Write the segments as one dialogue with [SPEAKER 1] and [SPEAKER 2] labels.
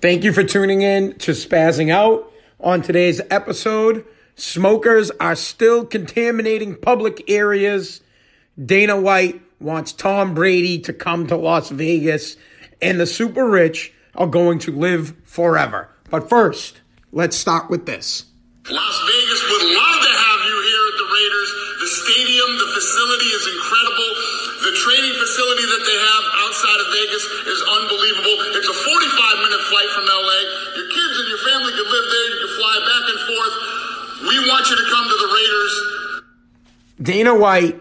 [SPEAKER 1] Thank you for tuning in to Spazzing Out. On today's episode, smokers are still contaminating public areas. Dana White wants Tom Brady to come to Las Vegas, and the super rich are going to live forever. But first, let's start with this.
[SPEAKER 2] Las Vegas would love to have you here at the Raiders. The stadium, the facility is incredible. The training facility that they have outside of Vegas is unbelievable. It's a 45 minute flight from LA. Your kids and your family can live there. You can fly back and forth. We want you to come to the Raiders.
[SPEAKER 1] Dana White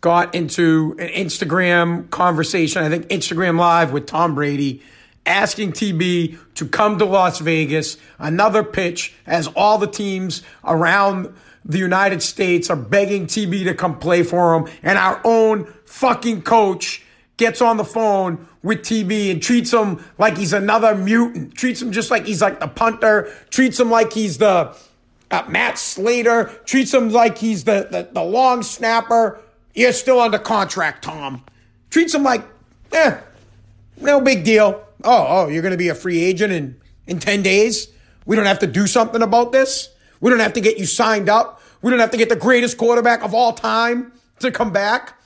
[SPEAKER 1] got into an Instagram conversation, I think Instagram Live with Tom Brady, asking TB to come to Las Vegas. Another pitch as all the teams around the United States are begging TB to come play for them. And our own fucking coach gets on the phone with TB and treats him like he's another mutant, treats him just like he's like the punter, treats him like he's the uh, Matt Slater, treats him like he's the, the, the long snapper. You're still under contract, Tom. Treats him like, eh, no big deal. Oh, oh, you're going to be a free agent in, in 10 days? We don't have to do something about this? We don't have to get you signed up. We don't have to get the greatest quarterback of all time to come back.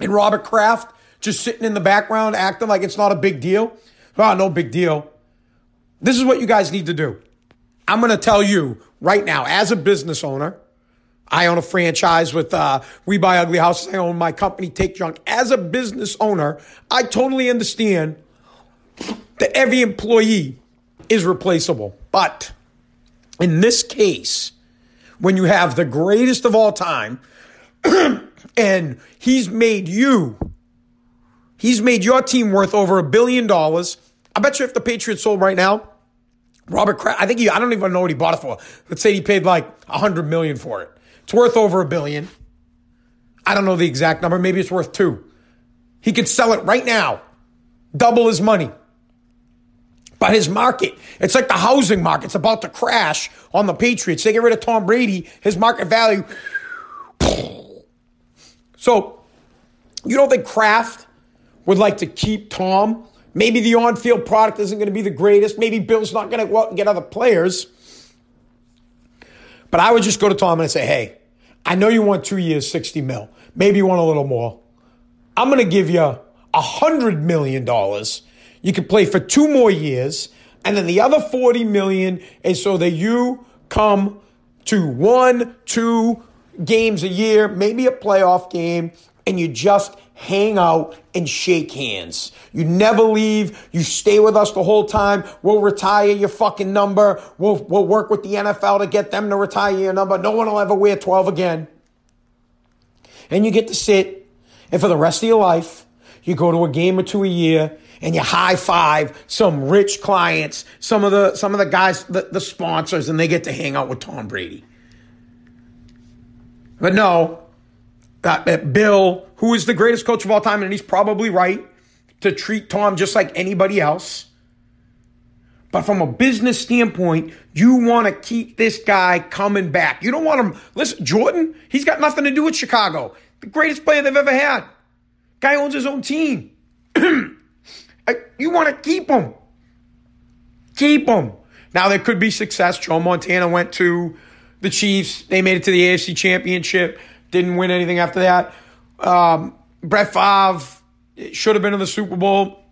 [SPEAKER 1] And Robert Kraft just sitting in the background acting like it's not a big deal. Oh, no big deal. This is what you guys need to do. I'm going to tell you right now, as a business owner, I own a franchise with uh, We Buy Ugly Houses. I own my company, Take Junk. As a business owner, I totally understand that every employee is replaceable. But in this case, when you have the greatest of all time, and he's made you, he's made your team worth over a billion dollars. I bet you if the Patriots sold right now, Robert Kraft, I think he, I don't even know what he bought it for. Let's say he paid like a hundred million for it. It's worth over a billion. I don't know the exact number. Maybe it's worth two. He could sell it right now, double his money. But his market, it's like the housing market. It's about to crash on the Patriots. They get rid of Tom Brady, his market value. So, you don't think Kraft would like to keep Tom? Maybe the on field product isn't going to be the greatest. Maybe Bill's not going to go out and get other players. But I would just go to Tom and say, hey, I know you want two years, 60 mil. Maybe you want a little more. I'm going to give you a $100 million you can play for two more years, and then the other 40 million is so that you come to one, two games a year, maybe a playoff game, and you just hang out and shake hands. You never leave. You stay with us the whole time. We'll retire your fucking number. We'll, we'll work with the NFL to get them to retire your number. No one will ever wear 12 again. And you get to sit, and for the rest of your life, you go to a game or two a year, and you high five some rich clients, some of the some of the guys, the, the sponsors, and they get to hang out with Tom Brady. But no, that, that Bill, who is the greatest coach of all time, and he's probably right to treat Tom just like anybody else. But from a business standpoint, you want to keep this guy coming back. You don't want him. Listen, Jordan, he's got nothing to do with Chicago. The greatest player they've ever had. Guy owns his own team. Uh, you want to keep him. Keep him. Now, there could be success. Joe Montana went to the Chiefs. They made it to the AFC Championship. Didn't win anything after that. Um, Brett Favre should have been in the Super Bowl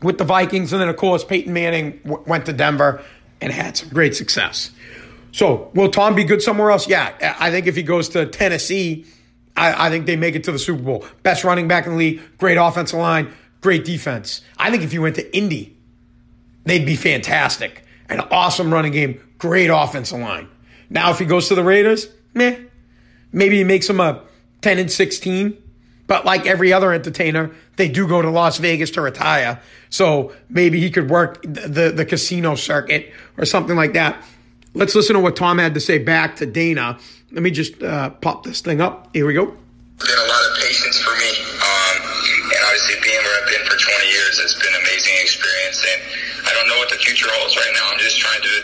[SPEAKER 1] with the Vikings. And then, of course, Peyton Manning w- went to Denver and had some great success. So, will Tom be good somewhere else? Yeah. I think if he goes to Tennessee, I, I think they make it to the Super Bowl. Best running back in the league, great offensive line great defense. I think if you went to Indy, they'd be fantastic. An awesome running game, great offensive line. Now, if he goes to the Raiders, meh. Maybe he makes them a 10 and 16. But like every other entertainer, they do go to Las Vegas to retire. So maybe he could work the, the, the casino circuit or something like that. Let's listen to what Tom had to say back to Dana. Let me just uh, pop this thing up. Here we go.
[SPEAKER 3] Been a lot of patience for me. Um, and obviously being where I've been for 20 years it's been an amazing experience. And I don't know what the future holds right now. I'm just trying to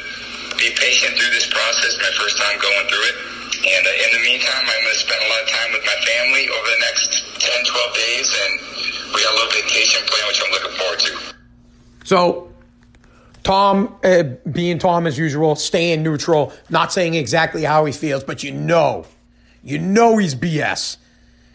[SPEAKER 3] be patient through this process. My first time going through it. And uh, in the meantime, I'm going to spend a lot of time with my family over the next 10, 12 days. And we got a little vacation plan, which I'm looking forward to.
[SPEAKER 1] So Tom, uh, being Tom as usual, staying neutral, not saying exactly how he feels, but you know, you know he's BS.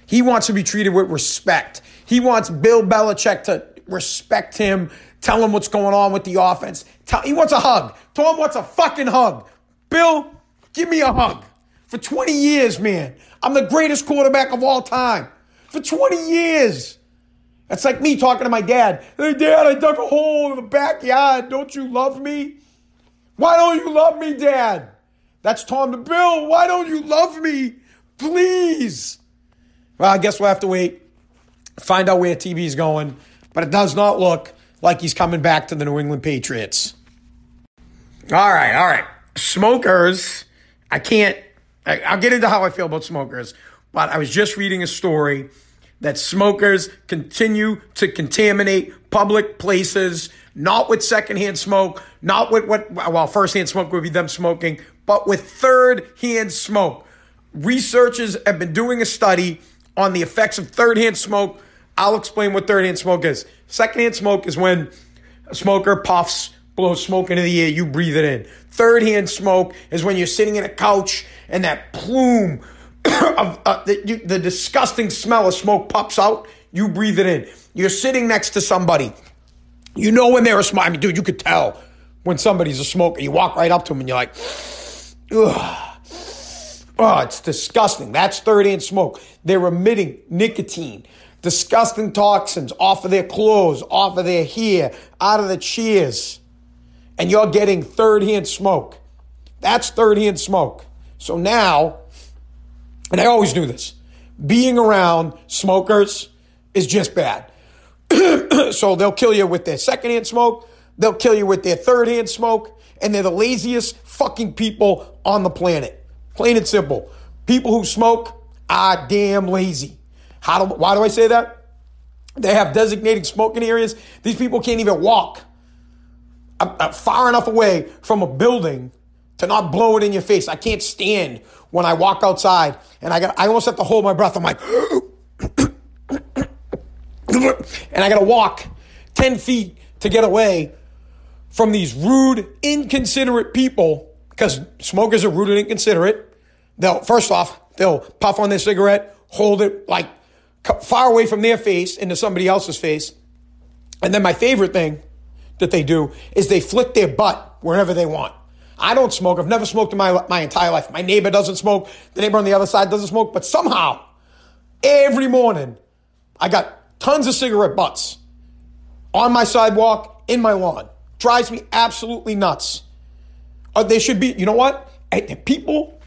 [SPEAKER 1] He wants to be treated with respect. He wants Bill Belichick to respect him, tell him what's going on with the offense. Tell, he wants a hug. Tom wants a fucking hug. Bill, give me a hug. For 20 years, man. I'm the greatest quarterback of all time. For 20 years. That's like me talking to my dad. Hey, dad, I dug a hole in the backyard. Don't you love me? Why don't you love me, dad? That's Tom to Bill. Why don't you love me? Please. Well, I guess we'll have to wait, find out where TB's going. But it does not look like he's coming back to the New England Patriots. All right, all right. Smokers, I can't, I'll get into how I feel about smokers, but I was just reading a story that smokers continue to contaminate public places, not with secondhand smoke, not with what, well, firsthand smoke would be them smoking, but with third hand smoke. Researchers have been doing a study on the effects of third hand smoke. I'll explain what third hand smoke is. Second hand smoke is when a smoker puffs, blows smoke into the air, you breathe it in. Third hand smoke is when you're sitting in a couch and that plume of uh, the, the disgusting smell of smoke pops out, you breathe it in. You're sitting next to somebody. You know when they're a smoker. I mean, dude, you could tell when somebody's a smoker. You walk right up to them and you're like, ugh. Oh, it's disgusting. That's third hand smoke. They're emitting nicotine, disgusting toxins off of their clothes, off of their hair, out of the chairs. And you're getting third hand smoke. That's third hand smoke. So now, and I always knew this, being around smokers is just bad. so they'll kill you with their second hand smoke, they'll kill you with their third hand smoke, and they're the laziest fucking people on the planet. Plain and simple. People who smoke are damn lazy. How do, why do I say that? They have designated smoking areas. These people can't even walk far enough away from a building to not blow it in your face. I can't stand when I walk outside and I got I almost have to hold my breath. I'm like and I got to walk 10 feet to get away from these rude, inconsiderate people because smokers are rude and inconsiderate. They'll, first off, they'll puff on their cigarette, hold it like far away from their face into somebody else's face. And then my favorite thing that they do is they flick their butt wherever they want. I don't smoke. I've never smoked in my, my entire life. My neighbor doesn't smoke. The neighbor on the other side doesn't smoke. But somehow, every morning, I got tons of cigarette butts on my sidewalk, in my lawn. Drives me absolutely nuts. Uh, they should be, you know what? People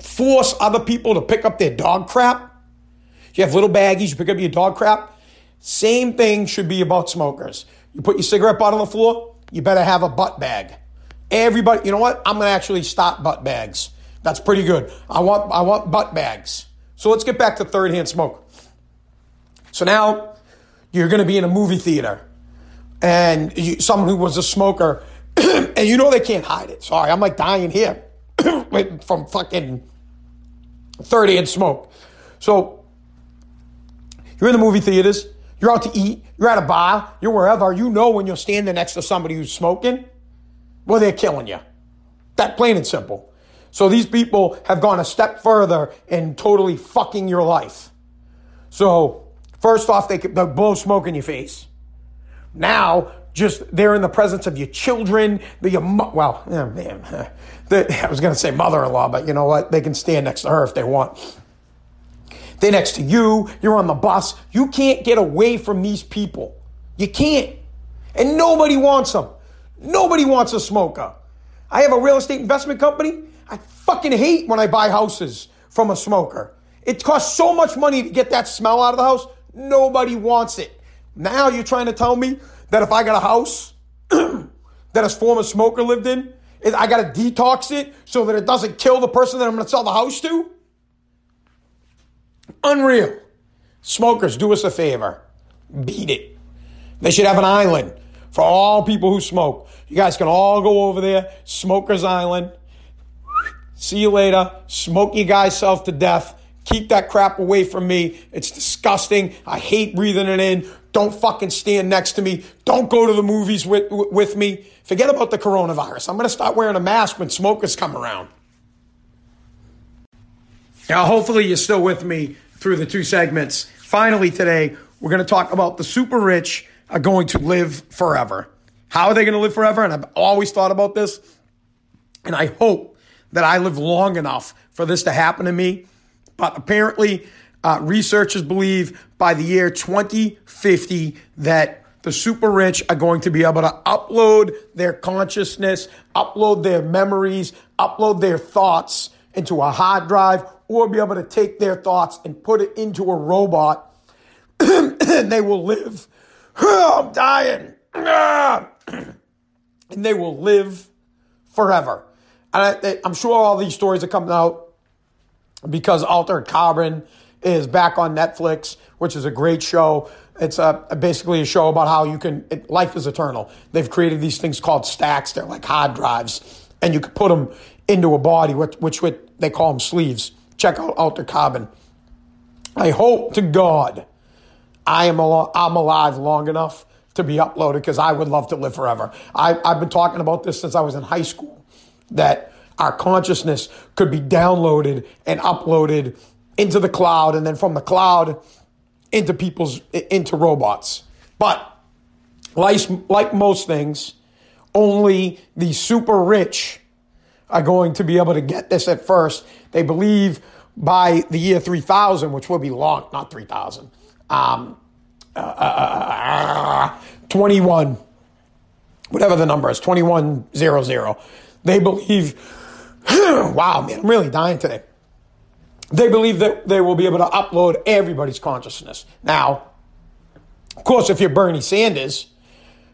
[SPEAKER 1] force other people to pick up their dog crap. You have little baggies, you pick up your dog crap. Same thing should be about smokers. You put your cigarette butt on the floor, you better have a butt bag. Everybody, you know what? I'm gonna actually stop butt bags. That's pretty good. I want I want butt bags. So let's get back to third hand smoke. So now you're gonna be in a movie theater, and you, someone who was a smoker, and you know they can't hide it. Sorry, I'm like dying here from fucking third hand smoke. So you're in the movie theaters, you're out to eat, you're at a bar, you're wherever, you know when you're standing next to somebody who's smoking, well, they're killing you. That plain and simple. So these people have gone a step further in totally fucking your life. So first off, they, they blow smoke in your face. Now, just they're in the presence of your children, the your well, yeah, man, the, I was to say mother-in-law, but you know what? They can stand next to her if they want. They're next to you. You're on the bus. You can't get away from these people. You can't. And nobody wants them. Nobody wants a smoker. I have a real estate investment company. I fucking hate when I buy houses from a smoker. It costs so much money to get that smell out of the house. Nobody wants it. Now you're trying to tell me that if I got a house that a former smoker lived in, I got to detox it so that it doesn't kill the person that I'm going to sell the house to? Unreal. Smokers, do us a favor. Beat it. They should have an island for all people who smoke. You guys can all go over there, Smokers Island. See you later. Smoke you guys self to death. Keep that crap away from me. It's disgusting. I hate breathing it in. Don't fucking stand next to me. Don't go to the movies with, with me. Forget about the coronavirus. I'm going to start wearing a mask when smokers come around. Now, hopefully, you're still with me through the two segments. Finally, today, we're going to talk about the super rich are going to live forever. How are they going to live forever? And I've always thought about this. And I hope that I live long enough for this to happen to me. But apparently, uh, researchers believe by the year 2050 that the super rich are going to be able to upload their consciousness, upload their memories, upload their thoughts into a hard drive, or be able to take their thoughts and put it into a robot, and they will live. I'm dying. and they will live forever. And I, am sure all these stories are coming out because Altered Carbon is back on Netflix, which is a great show. It's a, basically a show about how you can, it, life is eternal. They've created these things called stacks. They're like hard drives, and you can put them into a body, which, which, which they call them sleeves. Check out Altered Carbon. I hope to God I am al- I'm alive long enough to be uploaded because I would love to live forever. I, I've been talking about this since I was in high school that our consciousness could be downloaded and uploaded into the cloud and then from the cloud into people's into robots. But like, like most things, only the super rich are going to be able to get this at first. They believe by the year 3000, which will be long, not 3000, um, uh, uh, uh, 21, whatever the number is, 2100. They believe, wow, man, I'm really dying today. They believe that they will be able to upload everybody's consciousness. Now, of course, if you're Bernie Sanders,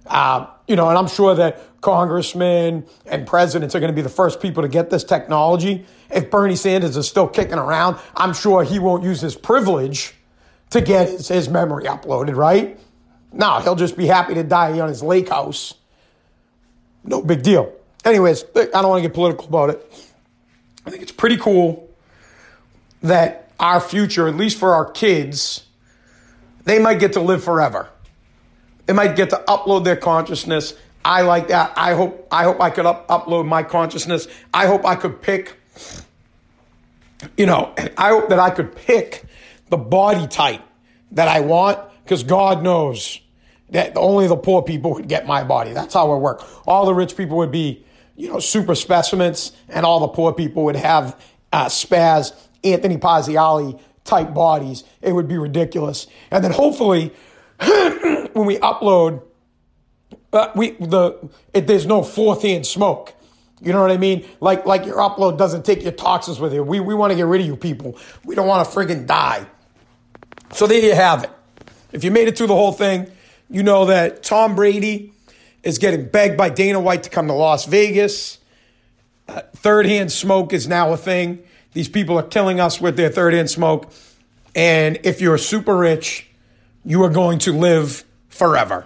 [SPEAKER 1] uh, you know, and I'm sure that congressmen and presidents are going to be the first people to get this technology. If Bernie Sanders is still kicking around, I'm sure he won't use his privilege to get his, his memory uploaded, right? No, he'll just be happy to die on his lake house. No big deal. Anyways, I don't want to get political about it. I think it's pretty cool that our future, at least for our kids, they might get to live forever. They might get to upload their consciousness. I like that. I hope I hope I could up, upload my consciousness. I hope I could pick you know, I hope that I could pick the body type that I want because God knows that only the poor people would get my body. That's how it works. All the rich people would be, you know, super specimens, and all the poor people would have uh, spaz, Anthony Pazziali type bodies. It would be ridiculous. And then hopefully, when we upload, uh, we the it, there's no fourth hand smoke. You know what I mean? Like like your upload doesn't take your toxins with you. We we want to get rid of you people. We don't want to friggin' die. So there you have it. If you made it through the whole thing, you know that Tom Brady is getting begged by Dana White to come to Las Vegas. Uh, third hand smoke is now a thing. These people are killing us with their third hand smoke. And if you're super rich, you are going to live forever.